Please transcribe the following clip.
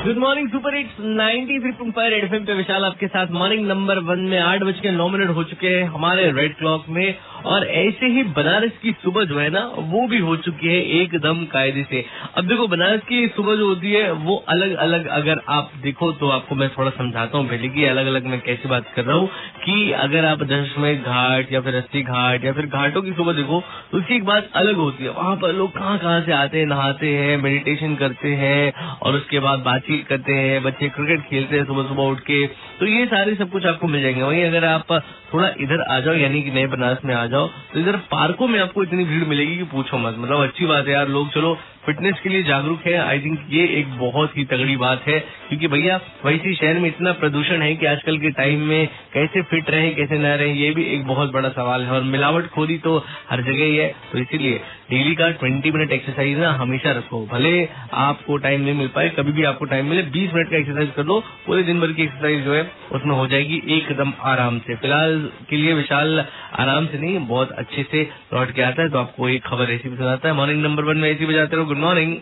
Good morning super hits 93.5 red FM पे विशाल आपके साथ। मॉर्निंग नंबर वन में आठ बज के नौ मिनट हो चुके हैं। हमारे रेड क्लॉक में और ऐसे ही बनारस की सुबह जो है ना, वो भी हो चुकी है एकदम कायदे से। अब देखो, बनारस की सुबह जो होती है, वो अलग अलग अगर आप देखो तो आपको मैं थोड़ा समझाता हूँ पहले की अलग अलग मैं कैसे बात कर रहा हूँ कि अगर आप दशमेश घाट या फिर अस्सी घाट या फिर घाटों की सुबह देखो तो उसकी एक बात अलग होती है। वहाँ पर लोग कहाँ कहाँ से आते हैं, नहाते हैं मेडिटेशन करते हैं और उसके बाद बातचीत करते हैं, बच्चे क्रिकेट खेलते हैं सुबह सुबह उठ के। तो ये सारे सब कुछ आपको मिल जाएँगे। वहीं अगर आप थोड़ा इधर आ जाओ, यानी कि नए बनारस में आ जाओ। तो इधर पार्कों में आपको इतनी भीड़ मिलेगी कि पूछो मत। मतलब अच्छी बात है यार, लोग चलो फिटनेस के लिए जागरूक है। आई थिंक ये एक बहुत ही तगड़ी बात है, क्योंकि भैया, वैसे शहर में इतना प्रदूषण है कि आजकल के टाइम में कैसे फिट रहे, कैसे न रहे, ये भी एक बहुत बड़ा सवाल है। और मिलावट खोरी तो हर जगह ही है तो इसीलिए डेली का ट्वेंटी मिनट एक्सरसाइज ना हमेशा रखो। भले आपको टाइम नहीं मिल पाए, कभी भी आपको टाइम मिले, बीस मिनट का एक्सरसाइज कर लो, पूरे दिन भर की एक्सरसाइज जो है, उसमें हो जाएगी एकदम आराम से। फ़िलहाल के लिए विशाल आराम से नहीं, बहुत अच्छे से लौट के आता है तो आपको एक खबर ऐसी भी सुनाता है। मॉर्निंग नंबर वन में ऐसी बजाते रहो। Good morning